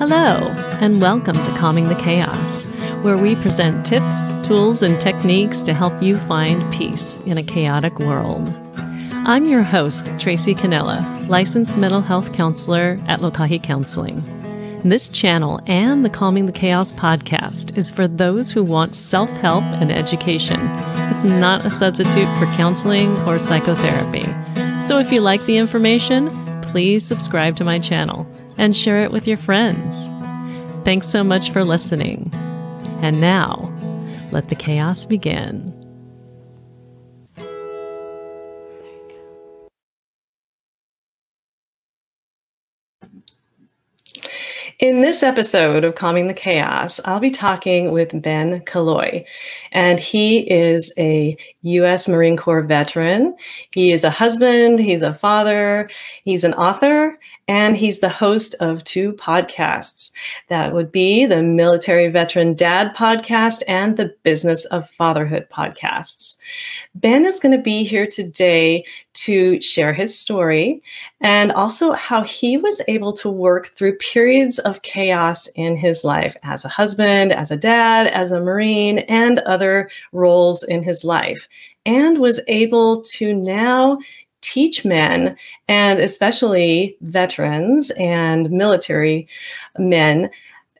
Hello, and welcome to Calming the Chaos, where we present tips, tools, and techniques to help you find peace in a chaotic world. I'm your host, Tracy Canella, licensed mental health counselor at Lokahi Counseling. This channel and the Calming the Chaos podcast is for those who want self help and education. It's not a substitute for counseling or psychotherapy. So if you like the information, please subscribe to my channel and share it with your friends. Thanks so much for listening. And now, let the chaos begin. In this episode of Calming the Chaos, I'll be talking with Ben Killoy, and he is a U.S. Marine Corps veteran. He is a husband, he's a father, he's an author, and he's the host of two podcasts. That would be the Military Veteran Dad podcast and the Business of Fatherhood podcasts. Ben is going to be here today to share his story and also how he was able to work through periods of chaos in his life as a husband, as a dad, as a Marine, and other roles in his life, and was able to now teach men and especially veterans and military men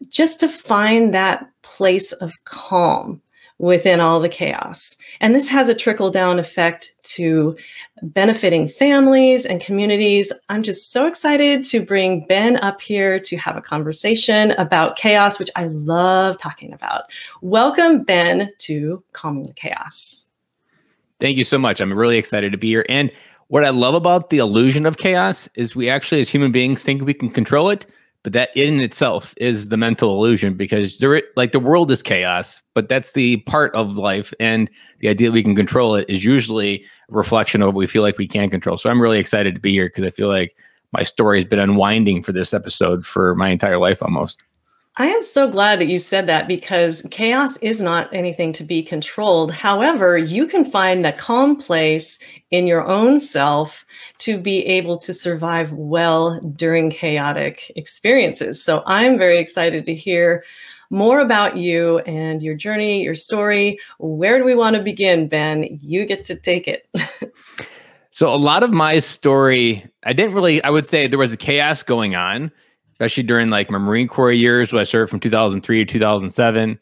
just to find that place of calm within all the chaos. And this has a trickle down effect to benefiting families and communities. I'm just so excited to bring Ben up here to have a conversation about chaos, which I love talking about. Welcome, Ben, to Calming the Chaos. Thank you so much. I'm really excited to be here. And what I love about the illusion of chaos is we actually, as human beings, think we can control it, but that in itself is the mental illusion because there, like the world is chaos, but that's the part of life, and the idea that we can control it is usually a reflection of what we feel like we can control. So I'm really excited to be here because I feel like my story has been unwinding for this episode for my entire life almost. I am so glad that you said that because chaos is not anything to be controlled. However, you can find the calm place in your own self to be able to survive well during chaotic experiences. So I'm very excited to hear more about you and your journey, your story. Where do we want to begin, Ben? You get to take it. so, a lot of my story, I didn't really, I would say there was a chaos going on especially during like my Marine Corps years where I served from 2003 to 2007.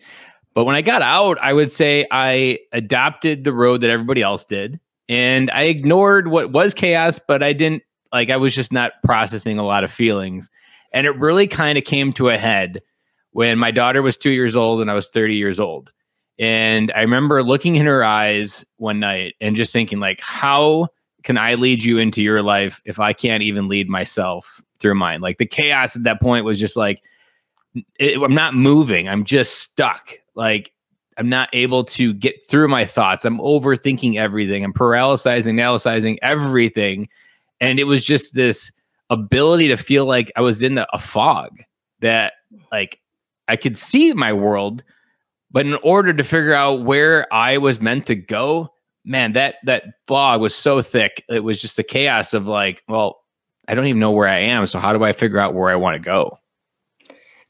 But when I got out, I would say I adopted the road that everybody else did. And I ignored what was chaos, but I didn't like, I was just not processing a lot of feelings. And it really kind of came to a head when my daughter was two years old and I was 30 years old. And I remember looking in her eyes one night and just thinking, like, how can I lead you into your life if I can't even lead myself through mine. Like the chaos at that point was just like, it, I'm not moving. I'm just stuck. Like I'm not able to get through my thoughts. I'm overthinking everything. I'm paralyzing, analyzing everything. And it was just this ability to feel like I was in the, a fog that like I could see my world, but in order to figure out where I was meant to go, man, that that fog was so thick. It was just the chaos of like, well, I don't even know where I am. So how do I figure out where I want to go?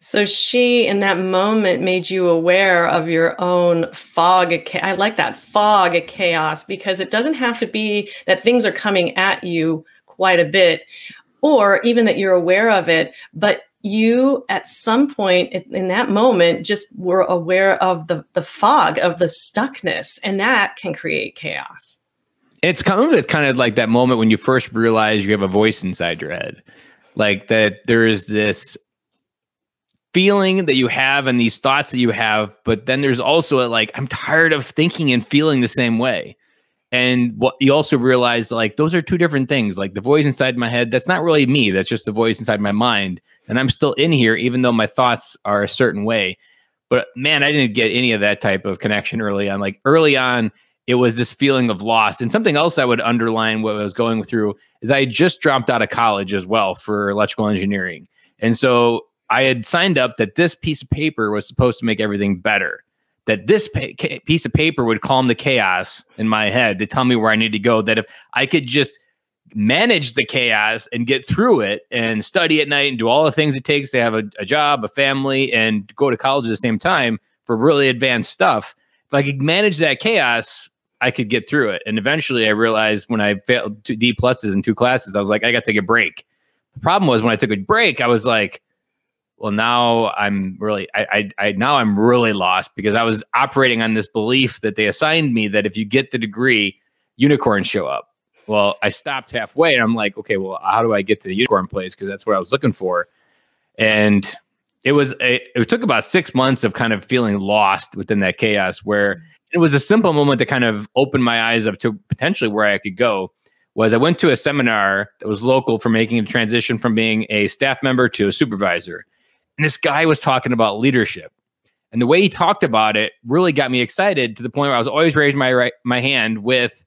So she, in that moment, made you aware of your own fog. I like that fog of chaos because it doesn't have to be that things are coming at you quite a bit, or even that you're aware of it, but you at some point in that moment just were aware of the the fog of the stuckness and that can create chaos it's kind of it's kind of like that moment when you first realize you have a voice inside your head, like that there is this feeling that you have and these thoughts that you have, but then there's also a, like I'm tired of thinking and feeling the same way. And what you also realize, like those are two different things. Like the voice inside my head, that's not really me. That's just the voice inside my mind, and I'm still in here, even though my thoughts are a certain way. But man, I didn't get any of that type of connection early on. Like early on, it was this feeling of loss. And something else I would underline what I was going through is I just dropped out of college as well for electrical engineering. And so I had signed up that this piece of paper was supposed to make everything better. That this pa- piece of paper would calm the chaos in my head to tell me where I need to go. That if I could just manage the chaos and get through it and study at night and do all the things it takes to have a, a job, a family, and go to college at the same time for really advanced stuff. If I could manage that chaos, I could get through it. And eventually I realized when I failed two D pluses in two classes, I was like, I got to take a break. The problem was when I took a break, I was like, well, now I'm really, I, I, I, now I'm really lost because I was operating on this belief that they assigned me that if you get the degree, unicorns show up. Well, I stopped halfway and I'm like, okay, well, how do I get to the unicorn place? Because that's what I was looking for. And it was, a, it took about six months of kind of feeling lost within that chaos where it was a simple moment to kind of open my eyes up to potentially where I could go was I went to a seminar that was local for making a transition from being a staff member to a supervisor. And this guy was talking about leadership. And the way he talked about it really got me excited to the point where I was always raising my right, my hand with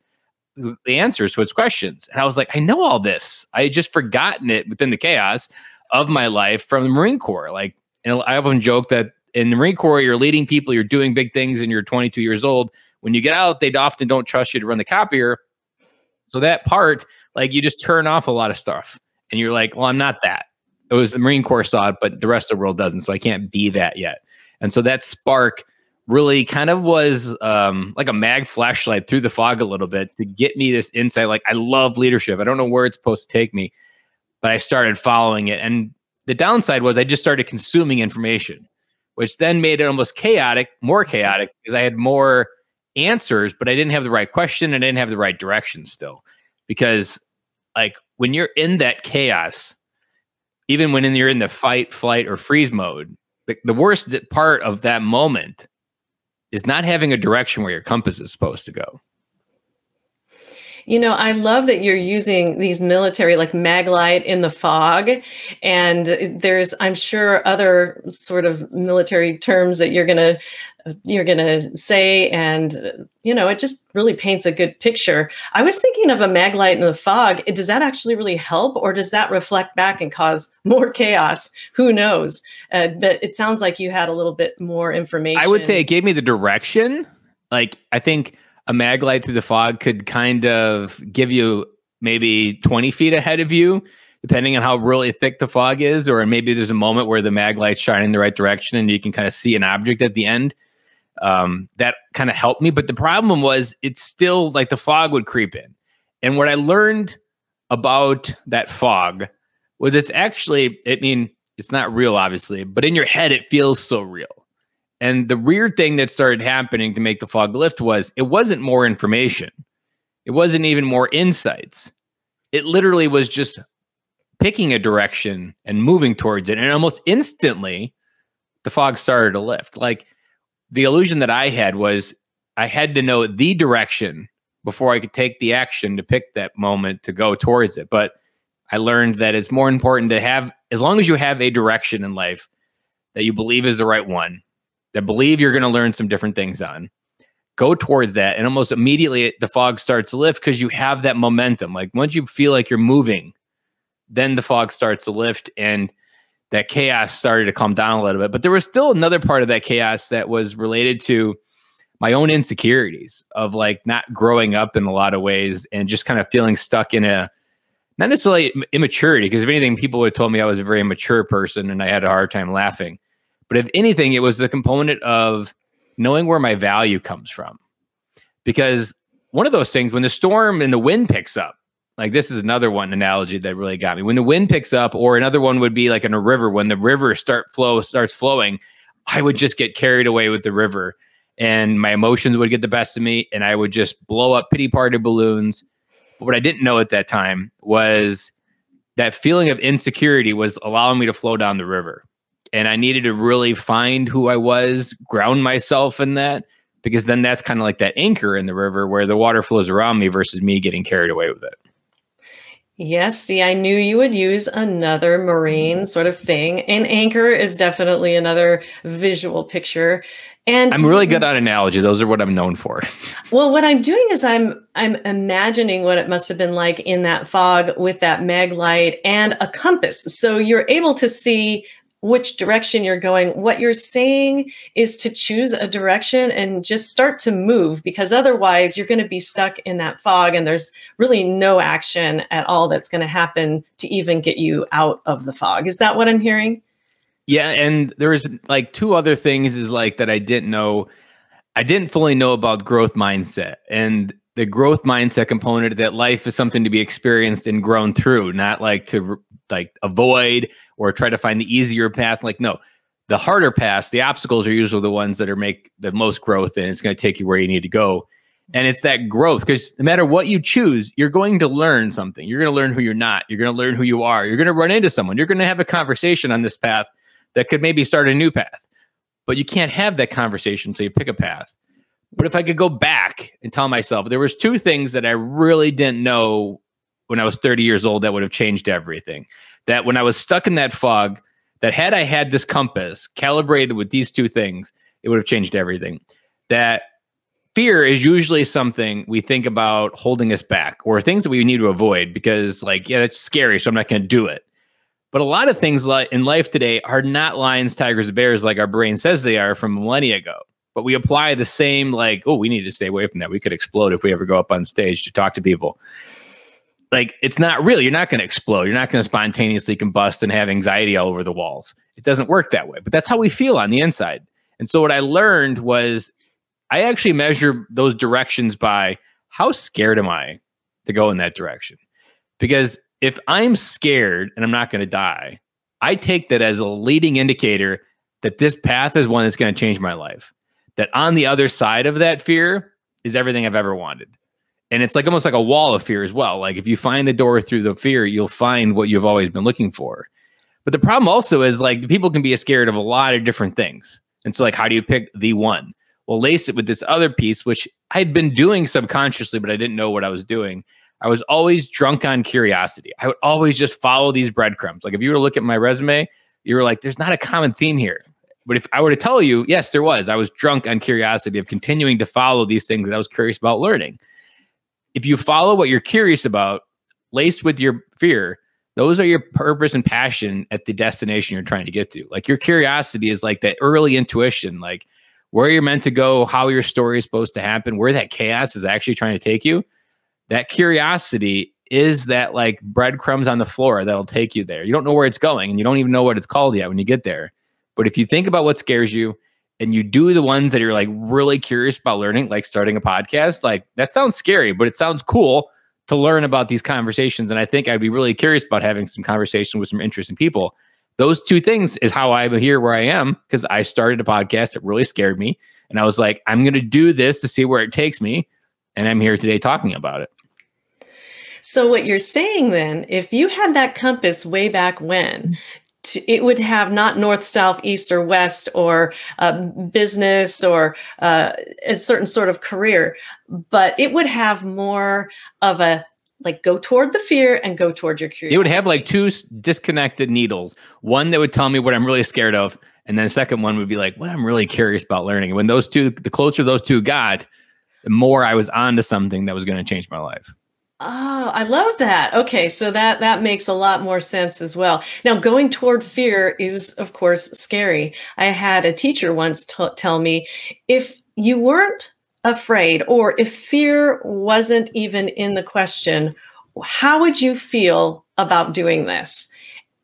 the answers to his questions. And I was like, I know all this. I had just forgotten it within the chaos of my life from the Marine Corps. Like, and I often joke that in the Marine Corps, you're leading people, you're doing big things, and you're 22 years old. When you get out, they often don't trust you to run the copier. So that part, like, you just turn off a lot of stuff, and you're like, well, I'm not that. It was the Marine Corps saw it, but the rest of the world doesn't. So I can't be that yet. And so that spark really kind of was um, like a mag flashlight through the fog a little bit to get me this insight. Like, I love leadership. I don't know where it's supposed to take me, but I started following it. And the downside was I just started consuming information, which then made it almost chaotic, more chaotic mm-hmm. because I had more answers, but I didn't have the right question and I didn't have the right direction still. Because, like, when you're in that chaos, even when you're in the fight, flight, or freeze mode, the, the worst part of that moment is not having a direction where your compass is supposed to go. You know, I love that you're using these military like maglite in the fog. And there's, I'm sure, other sort of military terms that you're going to you're going to say and you know it just really paints a good picture. I was thinking of a maglite in the fog. Does that actually really help or does that reflect back and cause more chaos? Who knows? Uh, but it sounds like you had a little bit more information i would say it gave me the direction. Like i think a mag light through the fog could kind of give you maybe 20 feet ahead of you, depending on how really thick the fog is, or maybe there's a moment where the mag light's shining in the right direction and you can kind of see an object at the end. Um, that kind of helped me. But the problem was it's still like the fog would creep in. And what I learned about that fog was it's actually, I mean, it's not real, obviously, but in your head, it feels so real. And the weird thing that started happening to make the fog lift was it wasn't more information. It wasn't even more insights. It literally was just picking a direction and moving towards it. And almost instantly, the fog started to lift. Like the illusion that I had was I had to know the direction before I could take the action to pick that moment to go towards it. But I learned that it's more important to have, as long as you have a direction in life that you believe is the right one, that believe you're going to learn some different things on go towards that and almost immediately the fog starts to lift because you have that momentum. Like once you feel like you're moving then the fog starts to lift and that chaos started to calm down a little bit. But there was still another part of that chaos that was related to my own insecurities of like not growing up in a lot of ways and just kind of feeling stuck in a not necessarily immaturity because if anything people would have told me i was a very immature person and i had a hard time laughing but if anything, it was the component of knowing where my value comes from. Because one of those things, when the storm and the wind picks up, like this is another one analogy that really got me. When the wind picks up, or another one would be like in a river, when the river start flow starts flowing, I would just get carried away with the river and my emotions would get the best of me and I would just blow up pity party balloons. But what I didn't know at that time was that feeling of insecurity was allowing me to flow down the river and I needed to really find who I was, ground myself in that, because then that's kind of like that anchor in the river where the water flows around me versus me getting carried away with it. Yes, see, I knew you would use another marine sort of thing. And anchor is definitely another visual picture. And I'm really good on analogy. Those are what I'm known for. Well, what I'm doing is I'm I'm imagining what it must have been like in that fog with that mag light and a compass. So you're able to see which direction you're going. What you're saying is to choose a direction and just start to move because otherwise you're going to be stuck in that fog and there's really no action at all that's going to happen to even get you out of the fog. Is that what I'm hearing? Yeah, and there's like two other things is like that I didn't know. I didn't fully know about growth mindset and the growth mindset component that life is something to be experienced and grown through, not like to like avoid or try to find the easier path. Like, no, the harder paths, the obstacles are usually the ones that are make the most growth and it's going to take you where you need to go. And it's that growth because no matter what you choose, you're going to learn something. You're going to learn who you're not. You're going to learn who you are. You're going to run into someone. You're going to have a conversation on this path that could maybe start a new path. But you can't have that conversation until you pick a path. But if I could go back and tell myself there was two things that I really didn't know when I was 30 years old that would have changed everything. That when I was stuck in that fog, that had I had this compass calibrated with these two things, it would have changed everything. That fear is usually something we think about holding us back or things that we need to avoid because, like, yeah, it's scary, so I'm not going to do it. But a lot of things in life today are not lions, tigers, bears like our brain says they are from millennia ago. But we apply the same, like, oh, we need to stay away from that. We could explode if we ever go up on stage to talk to people like it's not real. You're not going to explode. You're not going to spontaneously combust and have anxiety all over the walls. It doesn't work that way. But that's how we feel on the inside. And so what I learned was I actually measure those directions by how scared am I to go in that direction? Because if I'm scared and I'm not going to die, I take that as a leading indicator that this path is one that's going to change my life. That on the other side of that fear is everything I've ever wanted and it's like almost like a wall of fear as well. Like if you find the door through the fear you'll find what you've always been looking for. But the problem also is like people can be scared of a lot of different things. And so like how do you pick the one? Well lace it with this other piece which i'd been doing subconsciously but i didn't know what i was doing. I was always drunk on curiosity. I would always just follow these breadcrumbs. Like if you were to look at my resume you were like there's not a common theme here. But if I were to tell you, yes, there was. I was drunk on curiosity of continuing to follow these things that I was curious about learning if you follow what you're curious about, laced with your fear, those are your purpose and passion at the destination you're trying to get to. Like your curiosity is like that early intuition, like where you're meant to go, how your story is supposed to happen, where that chaos is actually trying to take you. That curiosity is that like breadcrumbs on the floor that'll take you there. You don't know where it's going and you don't even know what it's called yet when you get there. But if you think about what scares you, and you do the ones that you're like really curious about learning, like starting a podcast, like that sounds scary, but it sounds cool to learn about these conversations. And I think I'd be really curious about having some conversation with some interesting people. Those two things is how I'm here where I am because I started a podcast that really scared me. And I was like, I'm going to do this to see where it takes me. And I'm here today talking about it. So, what you're saying then, if you had that compass way back when, to, it would have not north, south, east, or west, or uh, business, or uh, a certain sort of career, but it would have more of a like go toward the fear and go toward your curiosity. It would have like two disconnected needles. One that would tell me what I'm really scared of, and then the second one would be like what I'm really curious about learning. And when those two, the closer those two got, the more I was onto something that was going to change my life. Oh, I love that. Okay, so that that makes a lot more sense as well. Now, going toward fear is of course scary. I had a teacher once t- tell me if you weren't afraid or if fear wasn't even in the question, how would you feel about doing this?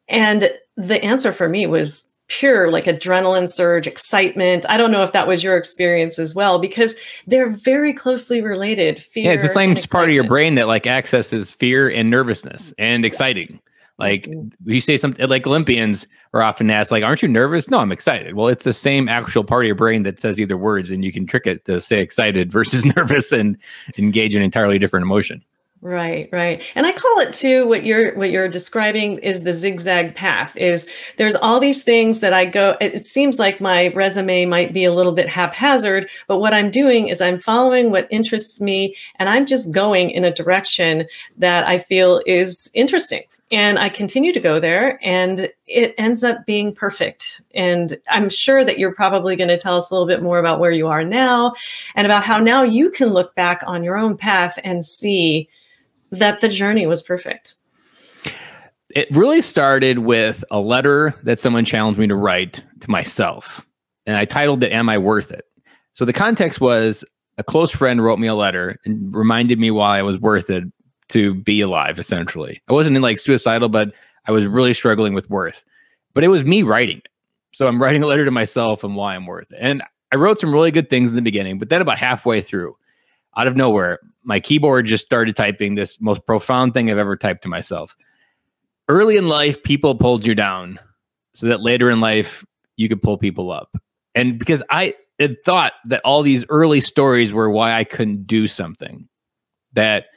And the answer for me was pure like adrenaline surge, excitement. I don't know if that was your experience as well, because they're very closely related. Fear yeah, it's the same part of your brain that like accesses fear and nervousness and exciting. Like mm-hmm. you say something like Olympians are often asked, like, aren't you nervous? No, I'm excited. Well, it's the same actual part of your brain that says either words, and you can trick it to say excited versus nervous and engage in entirely different emotion. Right, right. And I call it too what you're what you're describing is the zigzag path is there's all these things that I go it, seems like my resume might be a little bit haphazard, but what I'm doing is I'm following what interests me and I'm just going in a direction that I feel is interesting. And I continue to go there and it ends up being perfect. And I'm sure that you're probably going to tell us a little bit more about where you are now and about how now you can look back on your own path and see that the journey was perfect. It really started with a letter that someone challenged me to write to myself. And I titled it, Am I Worth It? So the context was a close friend wrote me a letter and reminded me why I was worth it to be alive, essentially. I wasn't in like suicidal, but I was really struggling with worth. But it was me writing it. So I'm writing a letter to myself and why I'm worth it. And I wrote some really good things in the beginning, but then about halfway through, out of nowhere, my keyboard just started typing this most profound thing I've ever typed to myself. Early in life, people pulled you down so that later in life, you could pull people up. And because I had thought that all these early stories were why I couldn't do something, that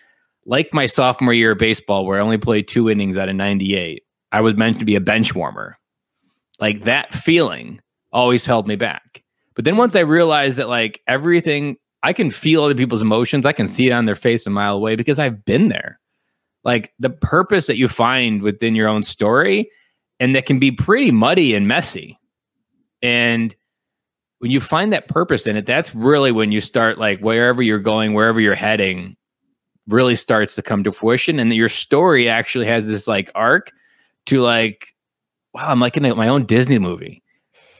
like my sophomore year of baseball, where I only played two innings out of 98, I was meant to be a bench warmer. Like that feeling always held me back. But then once I realized that like everything, I can feel other people's emotions, I can see it on their face a mile away because I've been there. Like the purpose that you find within your own story, and that can be pretty muddy and messy. And when you find that purpose in it, that's really when you start like wherever you're going, wherever you're heading, really starts to come to fruition. And your story actually has this like arc to like, wow, I'm like in my own Disney movie,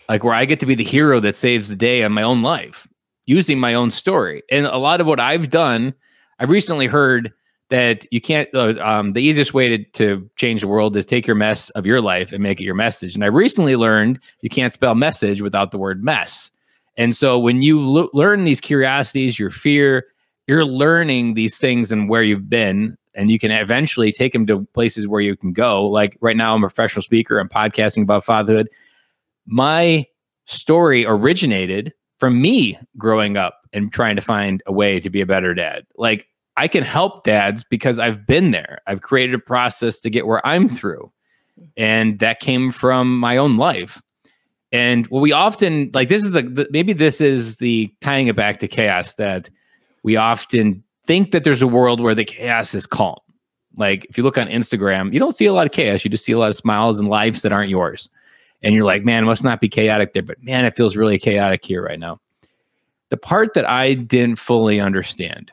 like where I get to be the hero that saves the day on my own life using my own story. And a lot of what I've done, I've recently heard that you can't, uh, um, the easiest way to, to change the world is take your mess of your life and make it your message. And I recently learned you can't spell message without the word mess. And so when you lo- learn these curiosities, your fear, you're learning these things and where you've been and you can eventually take them to places where you can go like right now i'm a professional speaker i'm podcasting about fatherhood my story originated from me growing up and trying to find a way to be a better dad like i can help dads because i've been there i've created a process to get where i'm through and that came from my own life and what we often like this is the, the maybe this is the tying it back to chaos that we often think that there's a world where the chaos is calm. Like if you look on Instagram, you don't see a lot of chaos. You just see a lot of smiles and lives that aren't yours. And you're like, man, must not be chaotic there, but man, it feels really chaotic here right now. The part that I didn't fully understand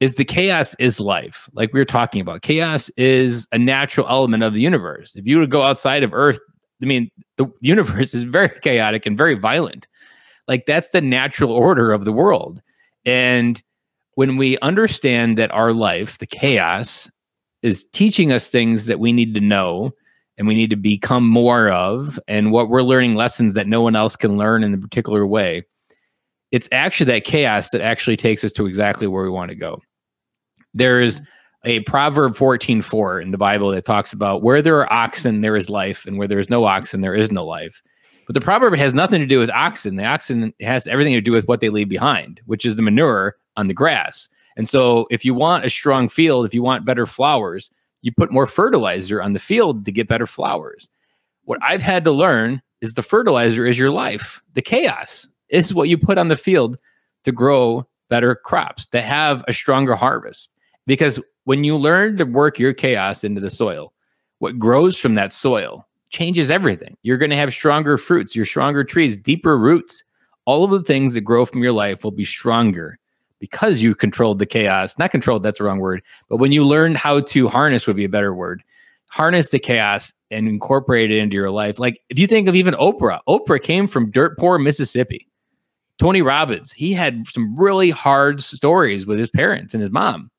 is the chaos is life. Like we were talking about, chaos is a natural element of the universe. If you were to go outside of Earth, I mean, the universe is very chaotic and very violent. Like that's the natural order of the world. And when we understand that our life, the chaos, is teaching us things that we need to know and we need to become more of, and what we're learning lessons that no one else can learn in a particular way, it's actually that chaos that actually takes us to exactly where we want to go. There's a proverb 14:4 in the Bible that talks about where there are oxen there is life and where there is no oxen there is no life. But the proverb has nothing to do with oxen. The oxen has everything to do with what they leave behind, which is the manure on the grass. And so, if you want a strong field, if you want better flowers, you put more fertilizer on the field to get better flowers. What I've had to learn is the fertilizer is your life. The chaos is what you put on the field to grow better crops, to have a stronger harvest. Because when you learn to work your chaos into the soil, what grows from that soil changes everything. You're going to have stronger fruits, your stronger trees, deeper roots. All of the things that grow from your life will be stronger because you controlled the chaos. Not controlled, that's the wrong word. But when you learned how to harness would be a better word. Harness the chaos and incorporate it into your life. Like if you think of even Oprah, Oprah came from dirt poor Mississippi. Tony Robbins, he had some really hard stories with his parents and his mom.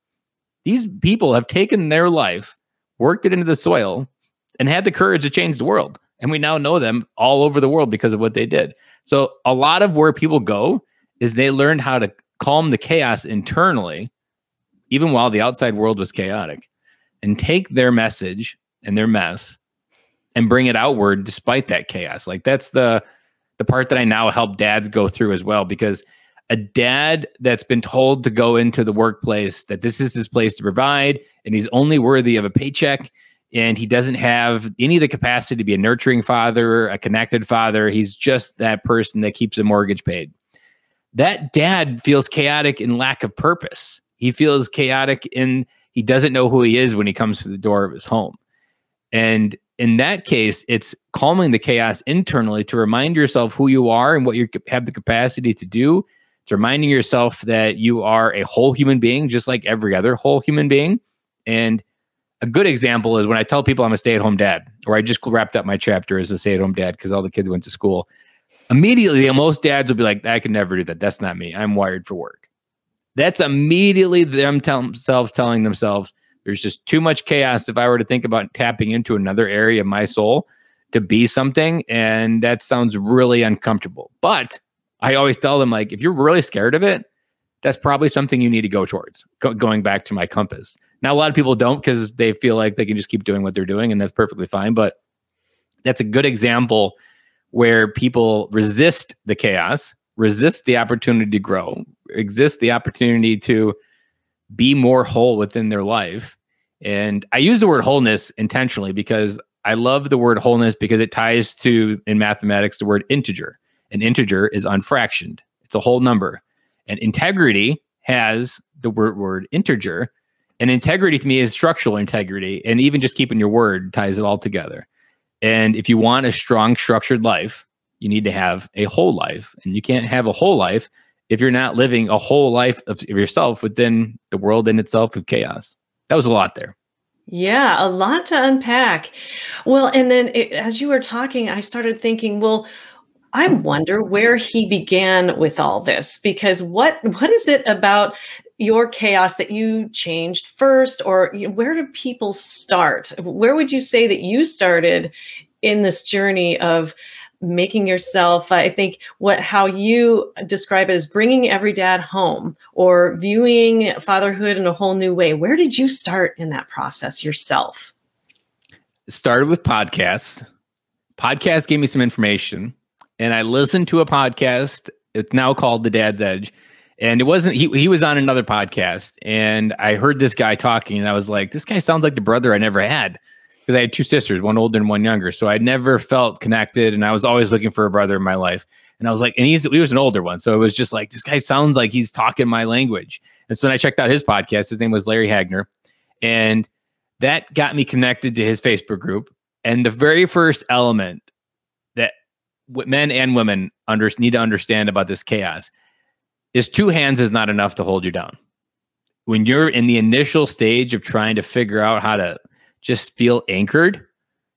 These people have taken their life, worked it into the soil, and had the courage to change the world. And we now know them all over the world because of what they did. So a lot of where people go is they learned how to calm the chaos internally, even while the outside world was chaotic, and take their message and their mess and bring it outward despite that chaos. Like that's the the part that I now help dads go through as well because a dad that's been told to go into the workplace that this is his place to provide and he's only worthy of a paycheck and he doesn't have any of the capacity to be a nurturing father, a connected father. He's just that person that keeps a mortgage paid. That dad feels chaotic in lack of purpose. He feels chaotic in he doesn't know who he is when he comes to the door of his home. And in that case, it's calming the chaos internally to remind yourself who you are and what you have the capacity to do. It's reminding yourself that you are a whole human being, just like every other whole human being. And a good example is when I tell people I'm a stay at home dad, or I just wrapped up my chapter as a stay at home dad because all the kids went to school. Immediately, most dads will be like, I can never do that. That's not me. I'm wired for work. That's immediately them themselves telling themselves, there's just too much chaos if I were to think about tapping into another area of my soul to be something. And that sounds really uncomfortable. But I always tell them, like, if you're really scared of it, that's probably something you need to go towards. Go, going back to my compass. Now, a lot of people don't because they feel like they can just keep doing what they're doing, and that's perfectly fine. But that's a good example where people resist the chaos, resist the opportunity to grow, exist the opportunity to be more whole within their life. And I use the word wholeness intentionally because I love the word wholeness because it ties to in mathematics the word integer. An integer is unfractioned. It's a whole number. And integrity has the word word integer. And integrity to me is structural integrity. And even just keeping your word ties it all together. And if you want a strong, structured life, you need to have a whole life. And you can't have a whole life if you're not living a whole life of, of yourself within the world in itself of chaos. That was a lot there. Yeah, a lot to unpack. Well, and then it, as you were talking, I started thinking, well, I wonder where he began with all this because what what is it about your chaos that you changed first or you know, where do people start? Where would you say that you started in this journey of making yourself i think what how you describe it as bringing every dad home or viewing fatherhood in a whole new way where did you start in that process yourself started with podcasts podcast gave me some information and I listened to a podcast. It's now called The Dad's Edge. And it wasn't he he was on another podcast and I heard this guy talking and I was like, this guy sounds like the brother I never had. Because I had two sisters, one older and one younger. So I never felt connected and I was always looking for a brother in my life. And I was like, and he's he was an older one. So it was just like, this guy sounds like he's talking my language. And so then I checked out his podcast. His name was Larry Hagner. And that got me connected to his Facebook group. And the very first element that men and women under, need to understand about this chaos is two hands is not enough to hold you down. When you're in the initial stage of trying to figure out how to just feel anchored,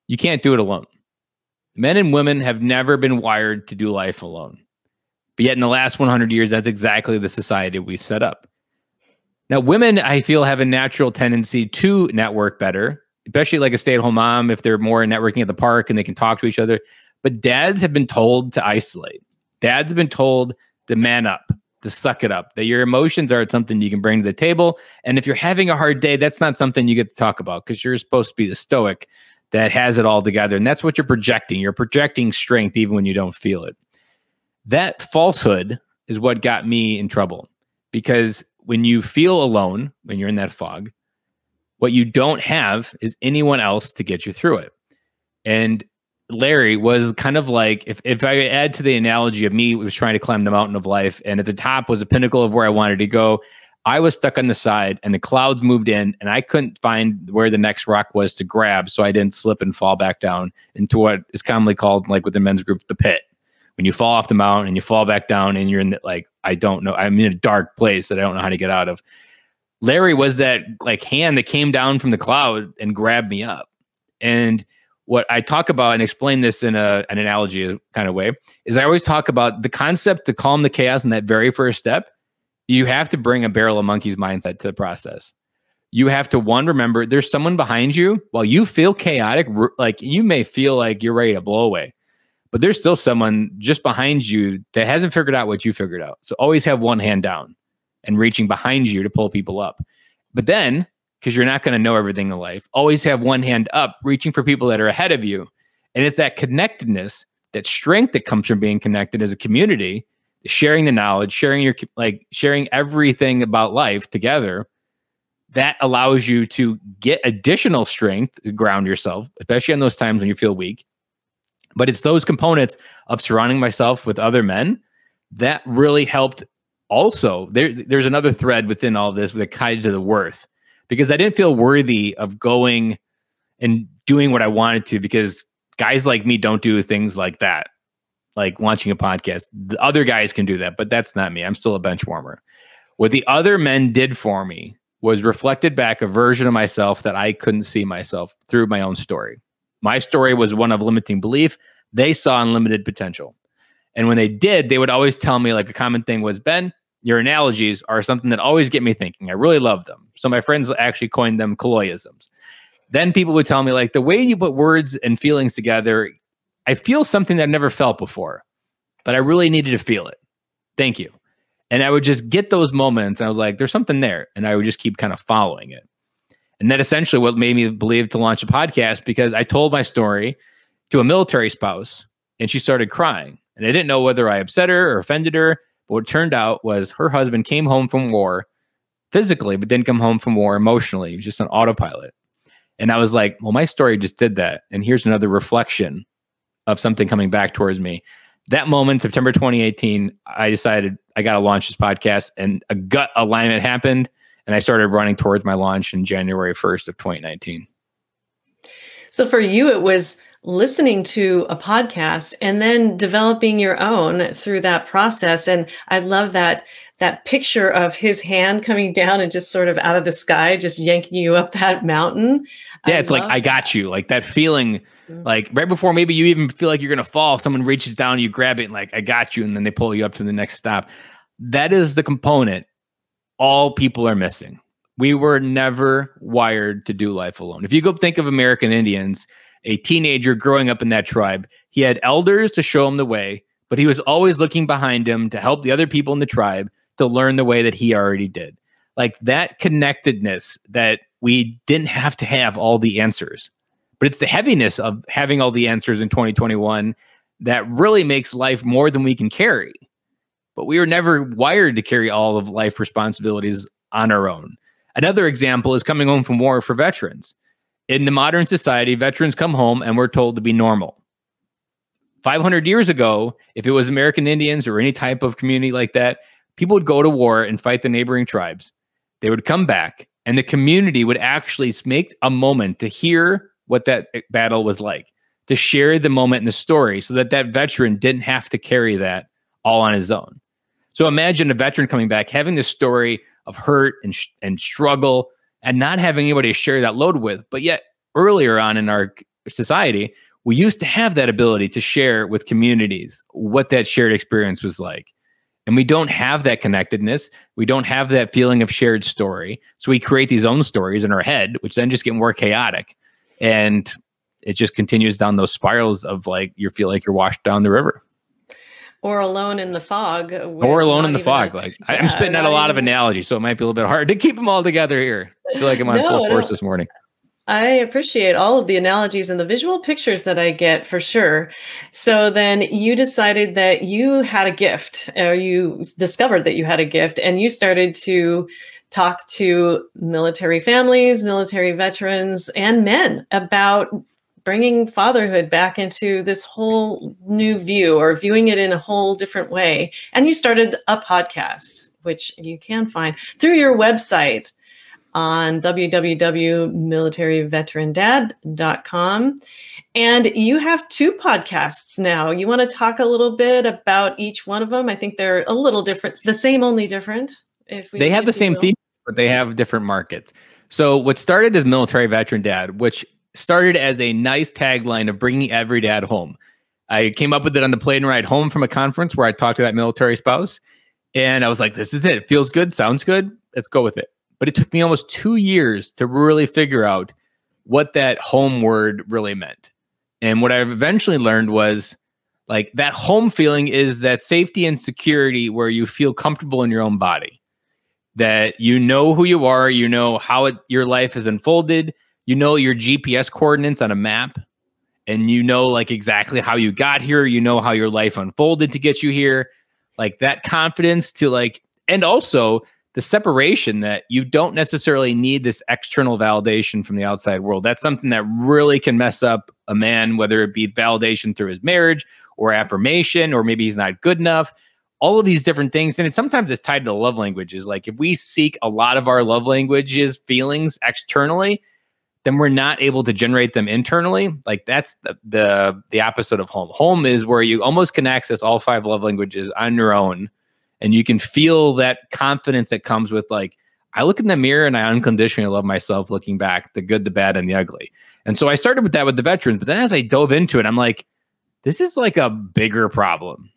you can't do it alone. Men and women have never been wired to do life alone. But yet, in the last 100 years, that's exactly the society we set up. Now, women, I feel, have a natural tendency to network better, especially like a stay at home mom, if they're more networking at the park and they can talk to each other. But dads have been told to isolate. Dads have been told to man up, to suck it up, that your emotions are something you can bring to the table. And if you're having a hard day, that's not something you get to talk about because you're supposed to be the stoic that has it all together. And that's what you're projecting. You're projecting strength even when you don't feel it. That falsehood is what got me in trouble because when you feel alone, when you're in that fog, what you don't have is anyone else to get you through it. And Larry was kind of like if, if I add to the analogy of me was trying to climb the mountain of life and at the top was a pinnacle of where I wanted to go. I was stuck on the side and the clouds moved in and I couldn't find where the next rock was to grab. So I didn't slip and fall back down into what is commonly called like with the men's group, the pit. When you fall off the mountain and you fall back down and you're in the, like, I don't know, I'm in a dark place that I don't know how to get out of. Larry was that like hand that came down from the cloud and grabbed me up. And what I talk about and explain this in a, an analogy kind of way is I always talk about the concept to calm the chaos in that very first step. You have to bring a barrel of monkeys mindset to the process. You have to one remember there's someone behind you while you feel chaotic, like you may feel like you're ready to blow away, but there's still someone just behind you that hasn't figured out what you figured out. So always have one hand down and reaching behind you to pull people up. But then because you're not going to know everything in life. Always have one hand up, reaching for people that are ahead of you. And it's that connectedness, that strength that comes from being connected as a community, sharing the knowledge, sharing your like sharing everything about life together. That allows you to get additional strength, to ground yourself, especially in those times when you feel weak. But it's those components of surrounding myself with other men that really helped. Also, there, there's another thread within all this that ties of the worth because I didn't feel worthy of going and doing what I wanted to because guys like me don't do things like that, like launching a podcast. The other guys can do that, but that's not me. I'm still a bench warmer. What the other men did for me was reflected back a version of myself that I couldn't see myself through my own story. My story was one of limiting belief. They saw unlimited potential. And when they did, they would always tell me like a common thing was, Ben, your analogies are something that always get me thinking. I really love them. So my friends actually coined them Killoyisms. Then people would tell me like the way you put words and feelings together, I feel something that I've never felt before, but I really needed to feel it. Thank you. And I would just get those moments and I was like, there's something there. And I would just keep kind of following it. And that essentially what made me believe to launch a podcast because I told my story to a military spouse and she started crying. And I didn't know whether I upset her or offended her. But what turned out was her husband came home from war physically, but didn't come home from war emotionally. He was just an autopilot. And I was like, well, my story just did that. And here's another reflection of something coming back towards me. That moment, September 2018, I decided I got to launch this podcast and a gut alignment happened. And I started running towards my launch in January 1st of 2019. So for you, it was listening to a podcast and then developing your own through that process. And I love that that picture of his hand coming down and just sort of out of the sky, just yanking you up that mountain. Yeah, I it's like I got you, like that feeling, mm-hmm. like right before maybe you even feel like you're gonna fall, someone reaches down, you grab it, and like I got you, and then they pull you up to the next stop. That is the component all people are missing. We were never wired to do life alone. If you go think of American Indians, a teenager growing up in that tribe, he had elders to show him the way, but he was always looking behind him to help the other people in the tribe to learn the way that he already did. Like that connectedness that we didn't have to have all the answers, but it's the heaviness of having all the answers in 2021 that really makes life more than we can carry. But we were never wired to carry all of life responsibilities on our own. Another example is coming home from war for veterans. In the modern society, veterans come home and we're told to be normal. 500 years ago, if it was American Indians or any type of community like that, people would go to war and fight the neighboring tribes. They would come back, and the community would actually make a moment to hear what that eh, battle was like, to share the moment in the story so that that veteran didn't have to carry that all on his own. So imagine a veteran coming back, having this story of hurt and, sh- and struggle, and not having anybody to share that load with. But yet, earlier on in our society, we used to have that ability to share with communities what that shared experience was like. And we don't have that connectedness. We don't have that feeling of shared story. So we create these own stories in our head, which then just get more chaotic. And it just continues down those spirals of like you feel like you're washed down the river. Or alone in the fog. Or alone in the fog. Like yeah, I'm spitting out a lot even... of analogies, so it might be a little bit hard to keep them all together here. I feel like I'm on no, full force this morning. I appreciate all of the analogies and the visual pictures that I get for sure. So then you decided that you had a gift, or you discovered that you had a gift, and you started to talk to military families, military veterans, and men about bringing fatherhood back into this whole new view or viewing it in a whole different way. And you started a podcast, which you can find through your website on www.militaryveterandad.com. And you have two podcasts now. You want to talk a little bit about each one of them? I think they're a little different, the same, only different. If we, they have the same will. theme, but they have different markets. So, what started as Military Veteran Dad, which started as a nice tagline of bringing every dad home. I came up with it on the plane ride home from a conference where I talked to that military spouse. And I was like, this is it. It feels good, sounds good. Let's go with it. But it took me almost two years to really figure out what that home word really meant. And what I've eventually learned was like that home feeling is that safety and security where you feel comfortable in your own body, that you know who you are, you know how it, your life has unfolded, you know your GPS coordinates on a map, and you know like exactly how you got here, you know how your life unfolded to get you here. Like that confidence to like, and also the separation that you don't necessarily need this external validation from the outside world. That's something that really can mess up a man, whether it be validation through his marriage or affirmation, or maybe he's not good enough. All of these different things. And it sometimes it's tied to love languages. Like if we seek a lot of our love languages, feelings externally, then we're not able to generate them internally. Like that's the, the the opposite of home. Home is where you almost can access all five love languages on your own and you can feel that confidence that comes with like I look in the mirror and I unconditionally love myself looking back, the good, the bad, and the ugly. And so I started with that with the veterans. But then as I dove into it, I'm like, this is like a bigger problem.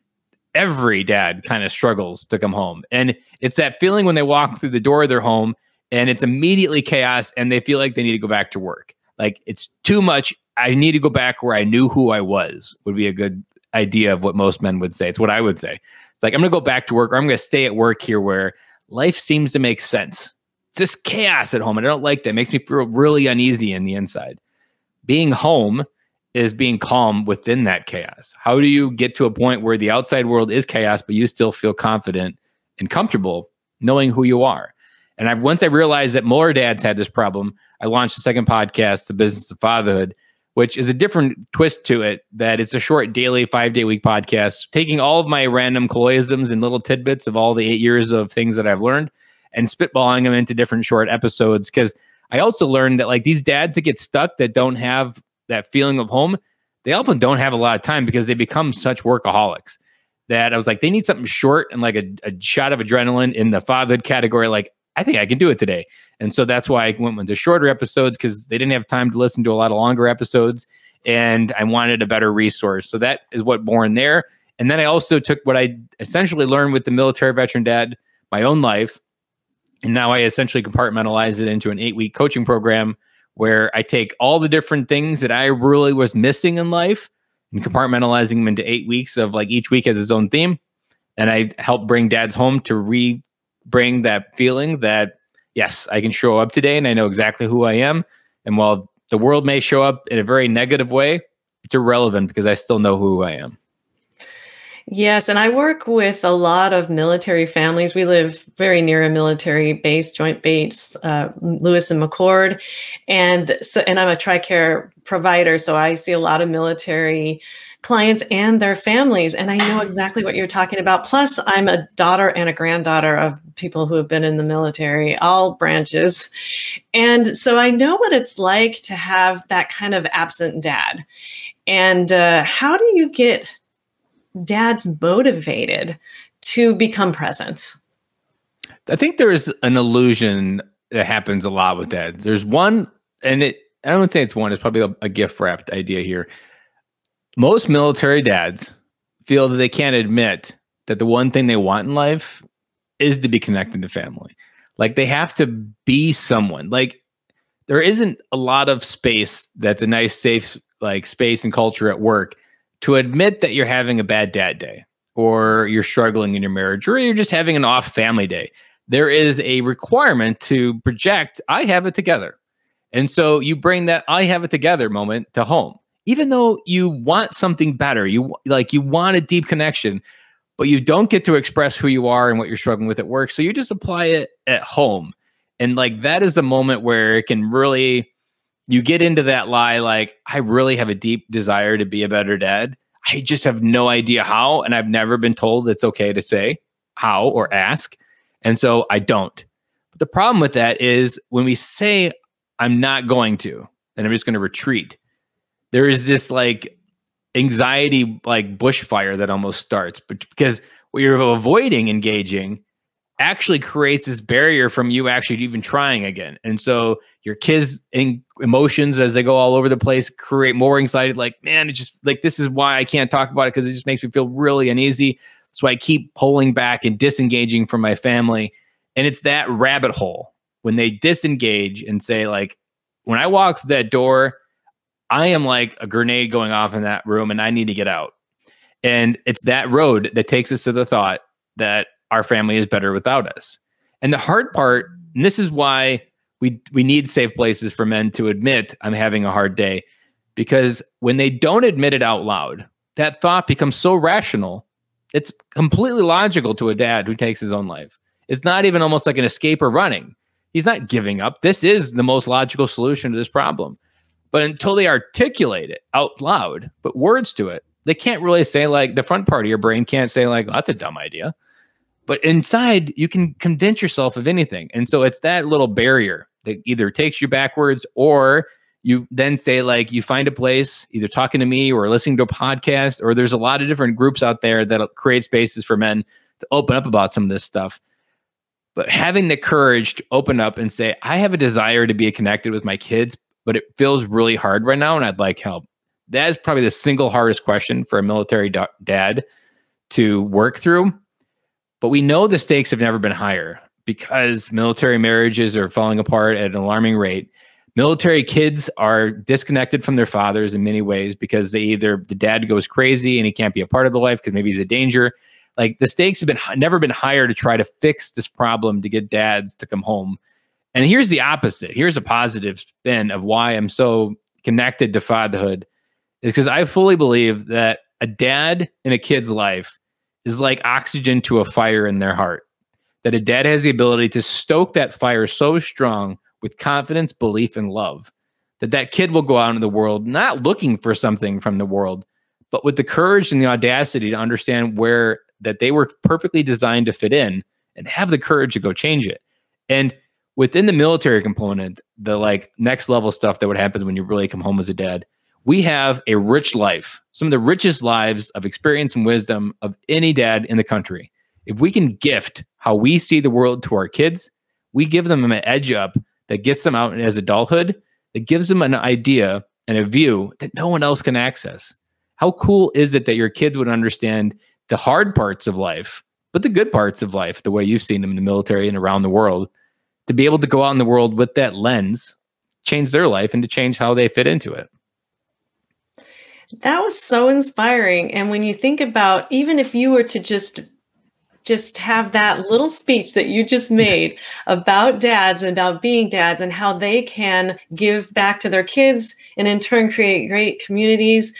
Every dad kind of struggles to come home. And it's that feeling when they walk through the door of their home and it's immediately chaos and they feel like they need to go back to work. Like it's too much. I need to go back where I knew who I was, would be a good idea of what most men would say. It's what I would say. It's like, I'm going to go back to work or I'm going to stay at work here where life seems to make sense. It's just chaos at home. And I don't like that. It makes me feel really uneasy in the inside. Being home is being calm within that chaos. How do you get to a point where the outside world is chaos, but you still feel confident and comfortable knowing who you are? And I once I realized that more dads had this problem, I launched a second podcast, The Business of Fatherhood, which is a different twist to it. That it's a short daily, five day week podcast, taking all of my random colloisms and little tidbits of all the eight years of things that I've learned and spitballing them into different short episodes. Because I also learned that like these dads that get stuck that don't have that feeling of home, they often don't have a lot of time because they become such workaholics that I was like, they need something short and like a, a shot of adrenaline in the fatherhood category. Like, I think I can do it today. And so that's why I went with the shorter episodes because they didn't have time to listen to a lot of longer episodes. And I wanted a better resource. So that is what born there. And then I also took what I essentially learned with the military veteran dad, my own life. And now I essentially compartmentalize it into an eight week coaching program where I take all the different things that I really was missing in life and compartmentalizing them into eight weeks of like each week has its own theme. And I help bring dads home to re bring that feeling that, yes, I can show up today and I know exactly who I am. And while the world may show up in a very negative way, it's irrelevant because I still know who I am. Yes, and I work with a lot of military families. We live very near a military base, Joint Base uh, Lewis and McChord, and so and I'm a TRICARE provider, so I see a lot of military clients and their families, and I know exactly what you're talking about. Plus, I'm a daughter and a granddaughter of people who have been in the military, all branches, and so I know what it's like to have that kind of absent dad. And uh, how do you get dads motivated to become present? I think there's an illusion that happens a lot with dads. There's one, and it I don't want to say it's one, it's probably a, a gift wrapped idea here. Most military dads feel that they can't admit that the one thing they want in life is to be connected to family. Like they have to be someone. Like there isn't a lot of space that's a nice, safe like space and culture at work to admit that you're having a bad dad day or you're struggling in your marriage or you're just having an off family day. There is a requirement to project, I have it together. And so you bring that I have it together moment to home. Even though you want something better, you like you want a deep connection, but you don't get to express who you are and what you're struggling with at work. So you just apply it at home. And like that is the moment where it can really you get into that lie like i really have a deep desire to be a better dad i just have no idea how and i've never been told it's okay to say how or ask and so i don't but the problem with that is when we say i'm not going to and i'm just going to retreat there is this like anxiety like bushfire that almost starts but because what you're avoiding engaging actually creates this barrier from you actually even trying again. And so your kids' in emotions as they go all over the place create more anxiety. Like, man, it just like this is why I can't talk about it because it just makes me feel really uneasy. So I keep pulling back and disengaging from my family. And it's that rabbit hole when they disengage and say, like, when I walk through that door, I am like a grenade going off in that room and I need to get out. And it's that road that takes us to the thought that our family is better without us. And the hard part, and this is why we we need safe places for men to admit I'm having a hard day because when they don't admit it out loud, that thought becomes so rational. It's completely logical to a dad who takes his own life. It's not even almost like an escape or running. He's not giving up. This is the most logical solution to this problem. But until they articulate it out loud, put words to it, they can't really say like the front part of your brain can't say like that's a dumb idea. But inside, you can convince yourself of anything. And so it's that little barrier that either takes you backwards or you then say, like, you find a place, either talking to me or listening to a podcast, or there's a lot of different groups out there that create spaces for men to open up about some of this stuff. but having the courage to open up and say, I have a desire to be connected with my kids, but it feels really hard right now and I'd like help. That is probably the single hardest question for a military da- dad to work through. But we know the stakes have never been higher because military marriages are falling apart at an alarming rate. Military kids are disconnected from their fathers in many ways because they either the dad goes crazy and he can't be a part of the life because maybe he's a danger. Like the stakes have been never been higher to try to fix this problem to get dads to come home. And here's the opposite. Here's a positive spin of why I'm so connected to fatherhood is because I fully believe that a dad in a kid's life is like oxygen to a fire in their heart. That a dad has the ability to stoke that fire so strong with confidence, belief, and love that that kid will go out into the world not looking for something from the world, but with the courage and the audacity to understand where that they were perfectly designed to fit in and have the courage to go change it. And within the military component, the like next level stuff that would happen when you really come home as a dad, we have a rich life, some of the richest lives of experience and wisdom of any dad in the country. If we can gift how we see the world to our kids, we give them an edge up that gets them out as adulthood, that gives them an idea and a view that no one else can access. How cool is it that your kids would understand the hard parts of life, but the good parts of life, the way you've seen them in the military and around the world, to be able to go out in the world with that lens, change their life and to change how they fit into it? That was so inspiring. And when you think about even if you were to just just have that little speech that you just made about dads and about being dads and how they can give back to their kids and in turn create great communities.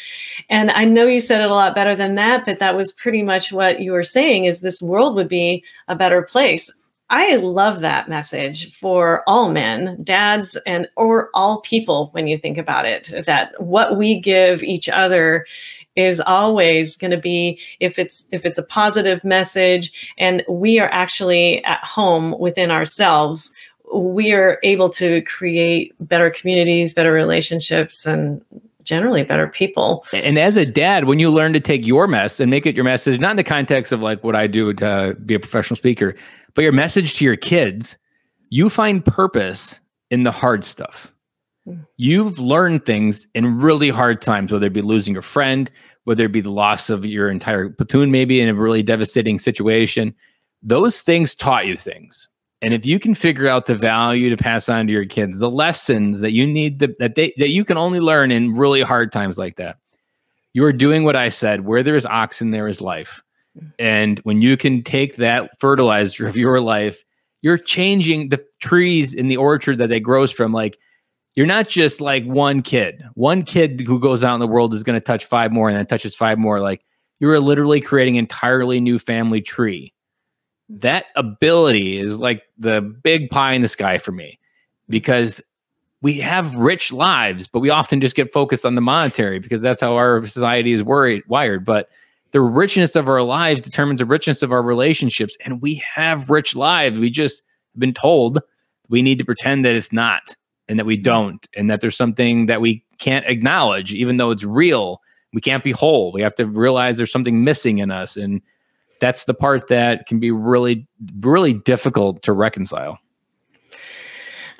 And I know you said it a lot better than that, but that was pretty much what you were saying is this world would be a better place. I love that message for all men, dads, and or all people when you think about it, that what we give each other is always going to be if it's if it's a positive message and we are actually at home within ourselves we are able to create better communities better relationships and generally better people. And as a dad, when you learn to take your mess and make it your message, not in the context of like what I do to be a professional speaker, but your message to your kids, you find purpose in the hard stuff. Hmm. You've learned things in really hard times, whether it be losing a friend, whether it be the loss of your entire platoon, maybe in a really devastating situation. Those things taught you things. And if you can figure out the value to pass on to your kids, the lessons that you need to, that they that you can only learn in really hard times like that, you are doing what I said. Where there is oxen, there is life. And when you can take that fertilizer of your life, you're changing the trees in the orchard that they grows from. Like you're not just like one kid. One kid who goes out in the world is going to touch five more and then touches five more. Like you're literally creating entirely new family tree. That ability is like the big pie in the sky for me because we have rich lives, but we often just get focused on the monetary because that's how our society is worried, wired. But the richness of our lives determines the richness of our relationships. And we have rich lives. We just have been told we need to pretend that it's not and that we mm-hmm. don't, and that there's something that we can't acknowledge, even though it's real. We can't be whole. We have to realize there's something missing in us. And that's the part that can be really, really difficult to reconcile.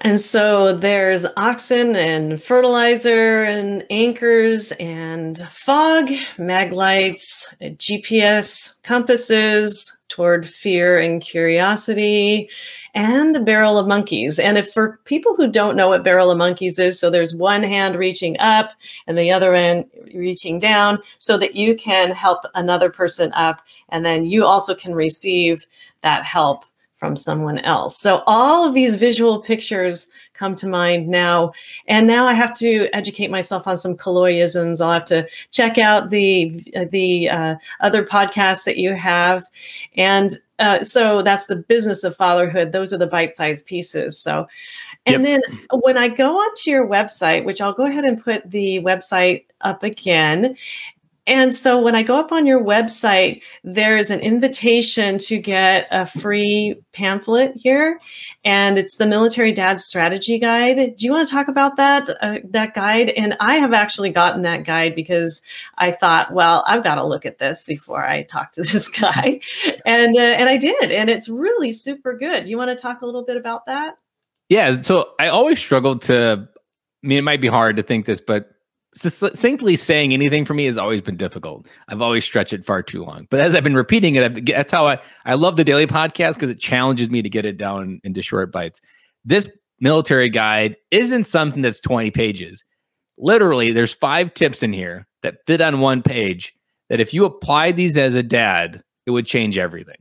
And so there's oxen and fertilizer and anchors and fog, mag lights, GPS compasses toward fear and curiosity, and a barrel of monkeys. And if for people who don't know what barrel of monkeys is, so there's one hand reaching up and the other end reaching down so that you can help another person up. And then you also can receive that help from someone else. So all of these visual pictures come to mind now. And now I have to educate myself on some colloyisms. I'll have to check out the the uh, other podcasts that you have. And uh, so that's the business of fatherhood. Those are the bite-sized pieces. So and yep. then when I go onto your website, which I'll go ahead and put the website up again, And so when I go up on your website, there's an invitation to get a free pamphlet here, and it's the Military Dad Strategy Guide. Do you want to talk about that uh, that guide? And I have actually gotten that guide because I thought, well, I've got to look at this before I talk to this guy, and uh, and I did, and it's really super good. You want to talk a little bit about that? Yeah. So I always struggled to. I mean, it might be hard to think this, but succinctly saying anything for me has always been difficult. I've always stretched it far too long. But as I've been repeating it, I've, that's how I I love the daily podcast because it challenges me to get it down into short bites. This military guide isn't something that's 20 pages. Literally, there's five tips in here that fit on one page that if you apply these as a dad, it would change everything.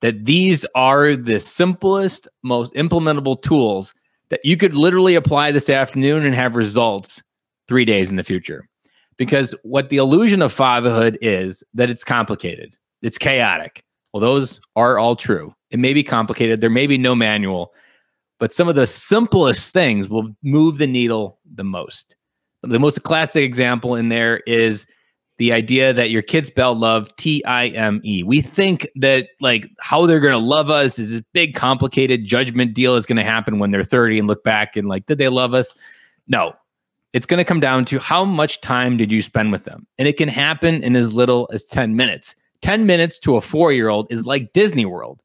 That these are the simplest, most implementable tools that you could literally apply this afternoon and have results three days in the future. Because what the illusion of fatherhood is that it's complicated, it's chaotic. Well, those are all true. It may be complicated, there may be no manual, but some of the simplest things will move the needle the most. The most classic example in there is the idea that your kids spell love T I M E. We think that like how they're going to love us is this big complicated judgment deal is going to happen when they're 30 and look back and like did they love us? No, it's going to come down to how much time did you spend with them? And it can happen in as little as 10 minutes. 10 minutes to a four year old is like Disney World.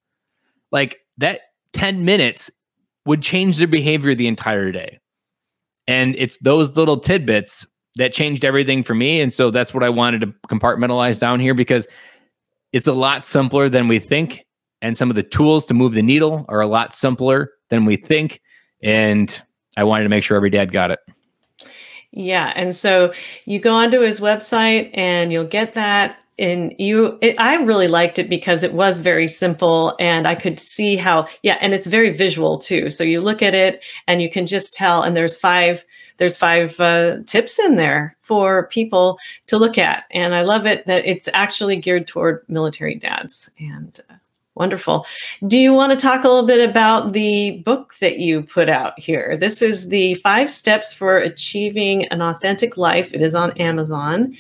Like that 10 minutes would change their behavior the entire day. And it's those little tidbits that changed everything for me. And so that's what I wanted to compartmentalize down here because it's a lot simpler than we think. And some of the tools to move the needle are a lot simpler than we think. And I wanted to make sure every dad got it. Yeah, and so you go onto his website and you'll get that and you it, I really liked it because it was very simple and I could see how yeah, and it's very visual too. So you look at it and you can just tell and there's five there's five uh, tips in there for people to look at and I love it that it's actually geared toward military dads and uh, Wonderful. Do you want to talk a little bit about the book that you put out here? This is the five steps for achieving an authentic life. It is on Amazon.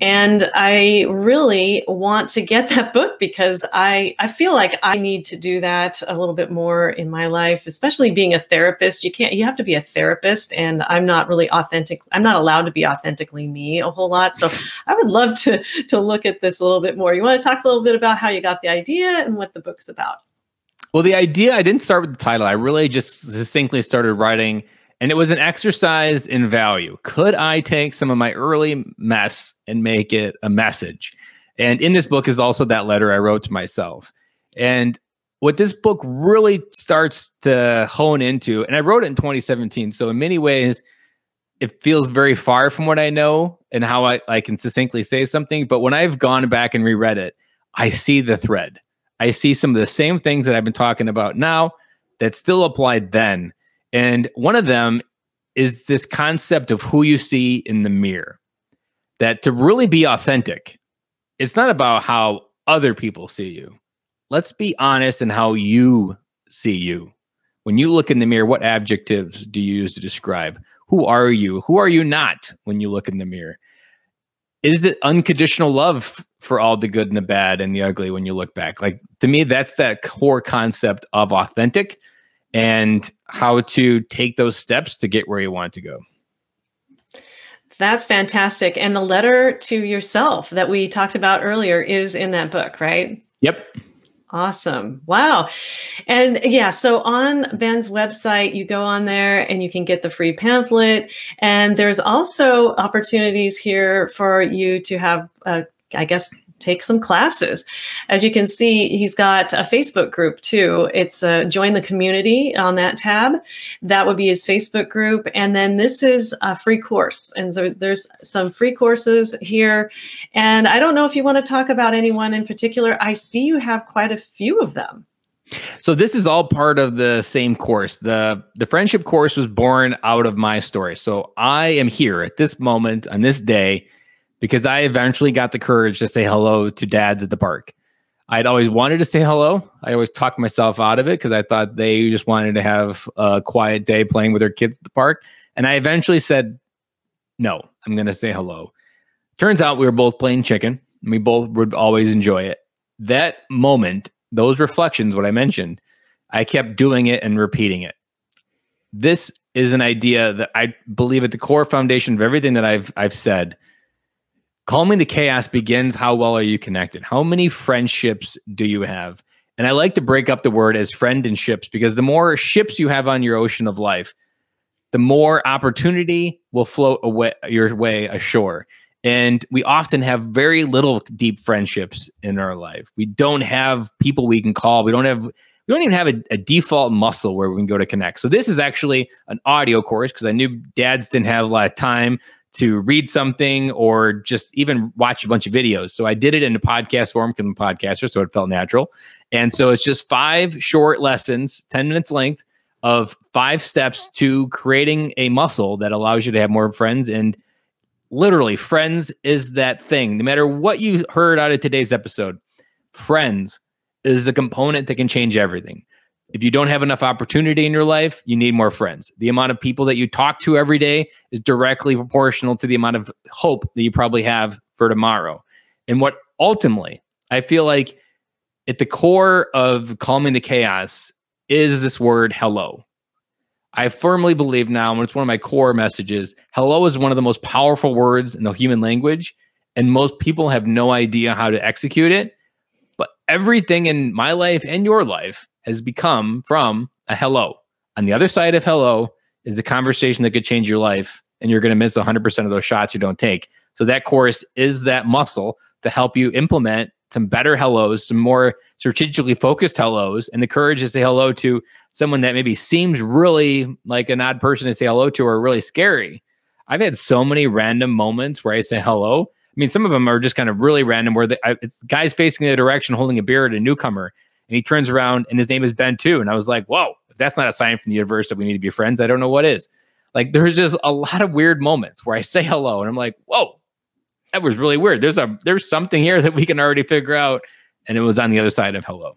And I really want to get that book because I, I feel like I need to do that a little bit more in my life, especially being a therapist. You can't, you have to be a therapist, and I'm not really authentic. I'm not allowed to be authentically me a whole lot. So I would love to, to look at this a little bit more. You want to talk a little bit about how you got the idea and what the book's about? Well, the idea, I didn't start with the title. I really just succinctly started writing and it was an exercise in value. Could I take some of my early mess and make it a message? And in this book is also that letter I wrote to myself. And what this book really starts to hone into, and I wrote it in 2017. So, in many ways, it feels very far from what I know and how I, I can succinctly say something. But when I've gone back and reread it, I see the thread. I see some of the same things that I've been talking about now that still applied then. And one of them is this concept of who you see in the mirror. That to really be authentic, it's not about how other people see you. Let's be honest in how you see you. When you look in the mirror, what adjectives do you use to describe? Who are you? Who are you not when you look in the mirror? Is it unconditional love for all the good and the bad and the ugly when you look back? Like to me, that's that core concept of authentic and how to take those steps to get where you want to go. That's fantastic. And the letter to yourself that we talked about earlier is in that book, right? Yep. Awesome. Wow. And yeah, so on Ben's website, you go on there and you can get the free pamphlet. And there's also opportunities here for you to have, I guess, take some classes. As you can see, he's got a Facebook group too. It's uh, join the community on that tab. That would be his Facebook group. And then this is a free course. And so there's some free courses here. And I don't know if you want to talk about anyone in particular. I see you have quite a few of them. So this is all part of the same course. The the friendship course was born out of my story. So I am here at this moment on this day because I eventually got the courage to say hello to dads at the park. I'd always wanted to say hello. I always talked myself out of it because I thought they just wanted to have a quiet day playing with their kids at the park. And I eventually said, no, I'm going to say hello Turns out we were both playing chicken and we both would always enjoy it. That moment, those reflections, what I mentioned, I kept doing it and repeating it. This is an idea that I believe at the core foundation of everything that I've I've said. Calming the chaos begins how well are you connected? How many friendships do you have? And I like to break up the word as friend and ships because the more ships you have on your ocean of life, the more opportunity will float away your way ashore. And we often have very little deep friendships in our life. We don't have people we can call. We don't have we don't even have a, a default muscle where we can go to connect. So this is actually an audio course because I knew dads didn't have a lot of time to read something or just even watch a bunch of videos. So I did it in a podcast form because I'm a podcaster, so it felt natural. And so it's just five short lessons, 10 minutes length of five steps to creating a muscle that allows you to have more friends. And literally, friends is that thing. No matter what you heard out of today's episode, friends is the component that can change everything. If you don't have enough opportunity in your life, you need more friends. The amount of people that you talk to every day is directly proportional to the amount of hope that you probably have for tomorrow. And what ultimately, I feel like at the core of calming the chaos is this word hello. I firmly believe now, and it's one of my core messages hello is one of the most powerful words in the human language. And most people have no idea how to execute it. But everything in my life and your life has become from a hello. On the other side of hello is the conversation that could change your life, and you're going to miss 100% of those shots you don't take. So that course is that muscle to help you implement some better hellos, some more strategically focused hellos, and the courage to say hello to someone that maybe seems really like an odd person to say hello to or really scary. I've had so many random moments where I say hello. I mean, some of them are just kind of really random where the, I, it's guys facing the direction holding a beer at a newcomer, and he turns around and his name is Ben too. And I was like, whoa, if that's not a sign from the universe that we need to be friends, I don't know what is. Like, there's just a lot of weird moments where I say hello and I'm like, whoa, that was really weird. There's a there's something here that we can already figure out, and it was on the other side of hello.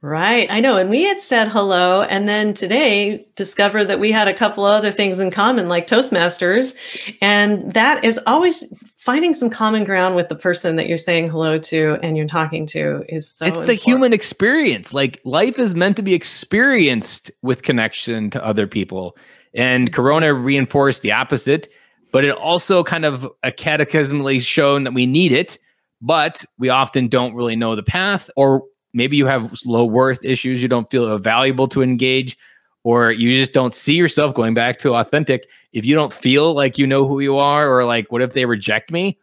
Right, I know. And we had said hello, and then today discovered that we had a couple other things in common, like Toastmasters, and that is always finding some common ground with the person that you're saying hello to and you're talking to is so. It's the human experience. Like life is meant to be experienced with connection to other people, and Corona reinforced the opposite but it also kind of a catechismally shown that we need it, but we often don't really know the path, or maybe you have low worth issues, you don't feel valuable to engage, or you just don't see yourself going back to authentic. If you don't feel like you know who you are, or like, what if they reject me?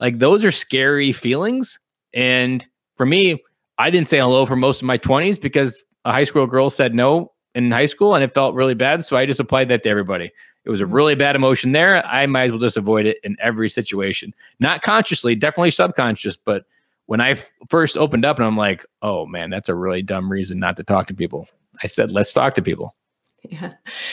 Like, those are scary feelings. And for me, I didn't say hello for most of my 20s because a high school girl said no in high school and it felt really bad. So I just applied that to everybody. It was a mm-hmm. really bad emotion there. I might as well just avoid it in every situation. Not consciously, definitely subconscious, but when I f- first opened up and I'm like, oh man, that's a really dumb reason not to talk to people. I said, let's talk to people. Yeah.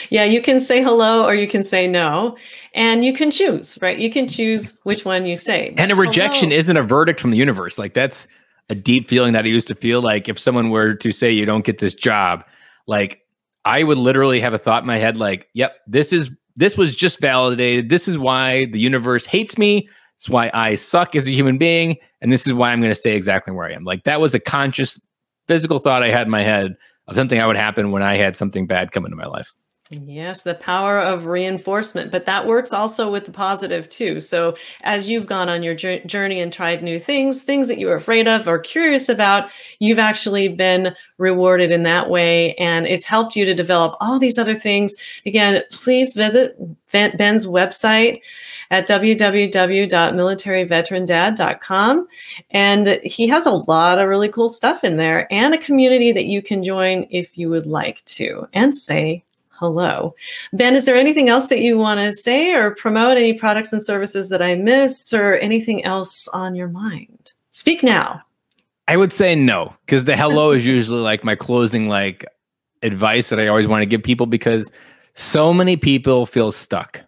Yeah. You can say hello or you can say no. And you can choose, right? You can choose which one you say. and a rejection hello. isn't a verdict from the universe. Like that's a deep feeling that I used to feel like if someone were to say you don't get this job, like I would literally have a thought in my head like, yep, this is this was just validated. This is why the universe hates me. It's why I suck as a human being. And this is why I'm going to stay exactly where I am. Like that was a conscious physical thought I had in my head of something that would happen when I had something bad come into my life. Yes, the power of reinforcement, but that works also with the positive too. So, as you've gone on your journey and tried new things, things that you were afraid of or curious about, you've actually been rewarded in that way. And it's helped you to develop all these other things. Again, please visit Ben's website at www.militaryveterandad.com. And he has a lot of really cool stuff in there and a community that you can join if you would like to and say hello. Ben, is there anything else that you want to say or promote? Any products and services that I missed or anything else on your mind? Speak now. I would say no, because the hello is usually like my closing like advice that I always want to give people because so many people feel stuck.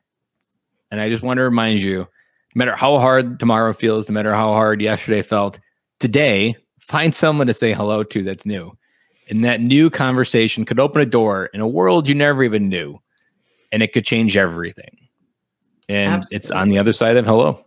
And I just want to remind you, no matter how hard tomorrow feels, no matter how hard yesterday felt, today, find someone to say hello to that's new. And that new conversation could open a door in a world you never even knew. And it could change everything. And Absolutely. it's on the other side of hello.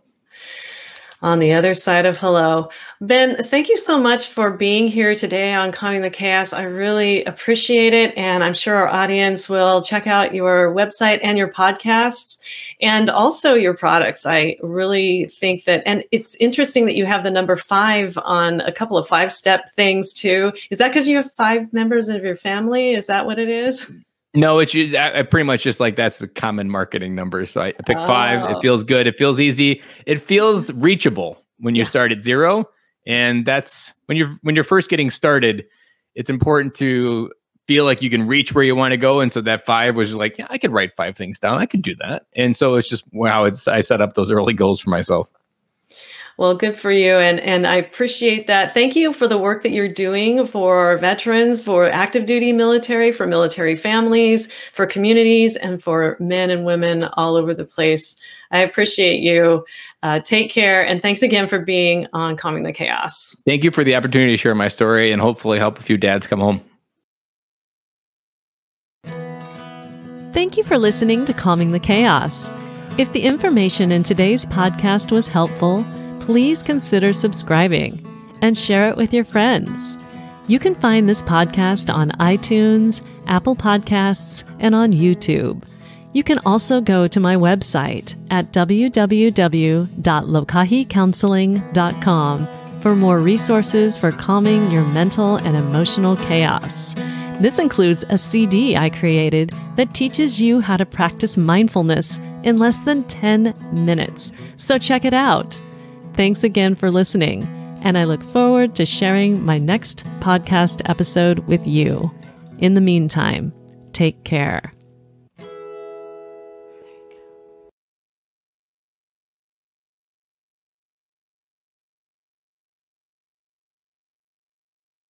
On the other side of hello. Ben, thank you so much for being here today on Calming the Chaos. I really appreciate it. And I'm sure our audience will check out your website and your podcasts and also your products. I really think that, and it's interesting that you have the number five on a couple of five step things too. Is that because you have five members of your family? Is that what it is? No, it's I, I pretty much just like that's the common marketing number. So I, I pick oh. five. It oh. feels good. It feels easy. It feels reachable when you yeah. start at zero. And that's when you're when you're first getting started. It's important to feel like you can reach where you want to go. And so that five was like, yeah, I could write five things down. I could do that. And so it's just wow. It's I set up those early goals for myself. Well, good for you. And, and I appreciate that. Thank you for the work that you're doing for veterans, for active duty military, for military families, for communities, and for men and women all over the place. I appreciate you. Uh, take care. And thanks again for being on Calming the Chaos. Thank you for the opportunity to share my story and hopefully help a few dads come home. Thank you for listening to Calming the Chaos. If the information in today's podcast was helpful, please consider subscribing and share it with your friends. You can find this podcast on iTunes, Apple Podcasts, and on YouTube. You can also go to my website at www.lokahicounseling.com for more resources for calming your mental and emotional chaos. This includes a CD I created that teaches you how to practice mindfulness in less than 10 minutes. So check it out. Thanks again for listening, and I look forward to sharing my next podcast episode with you. In the meantime, take care.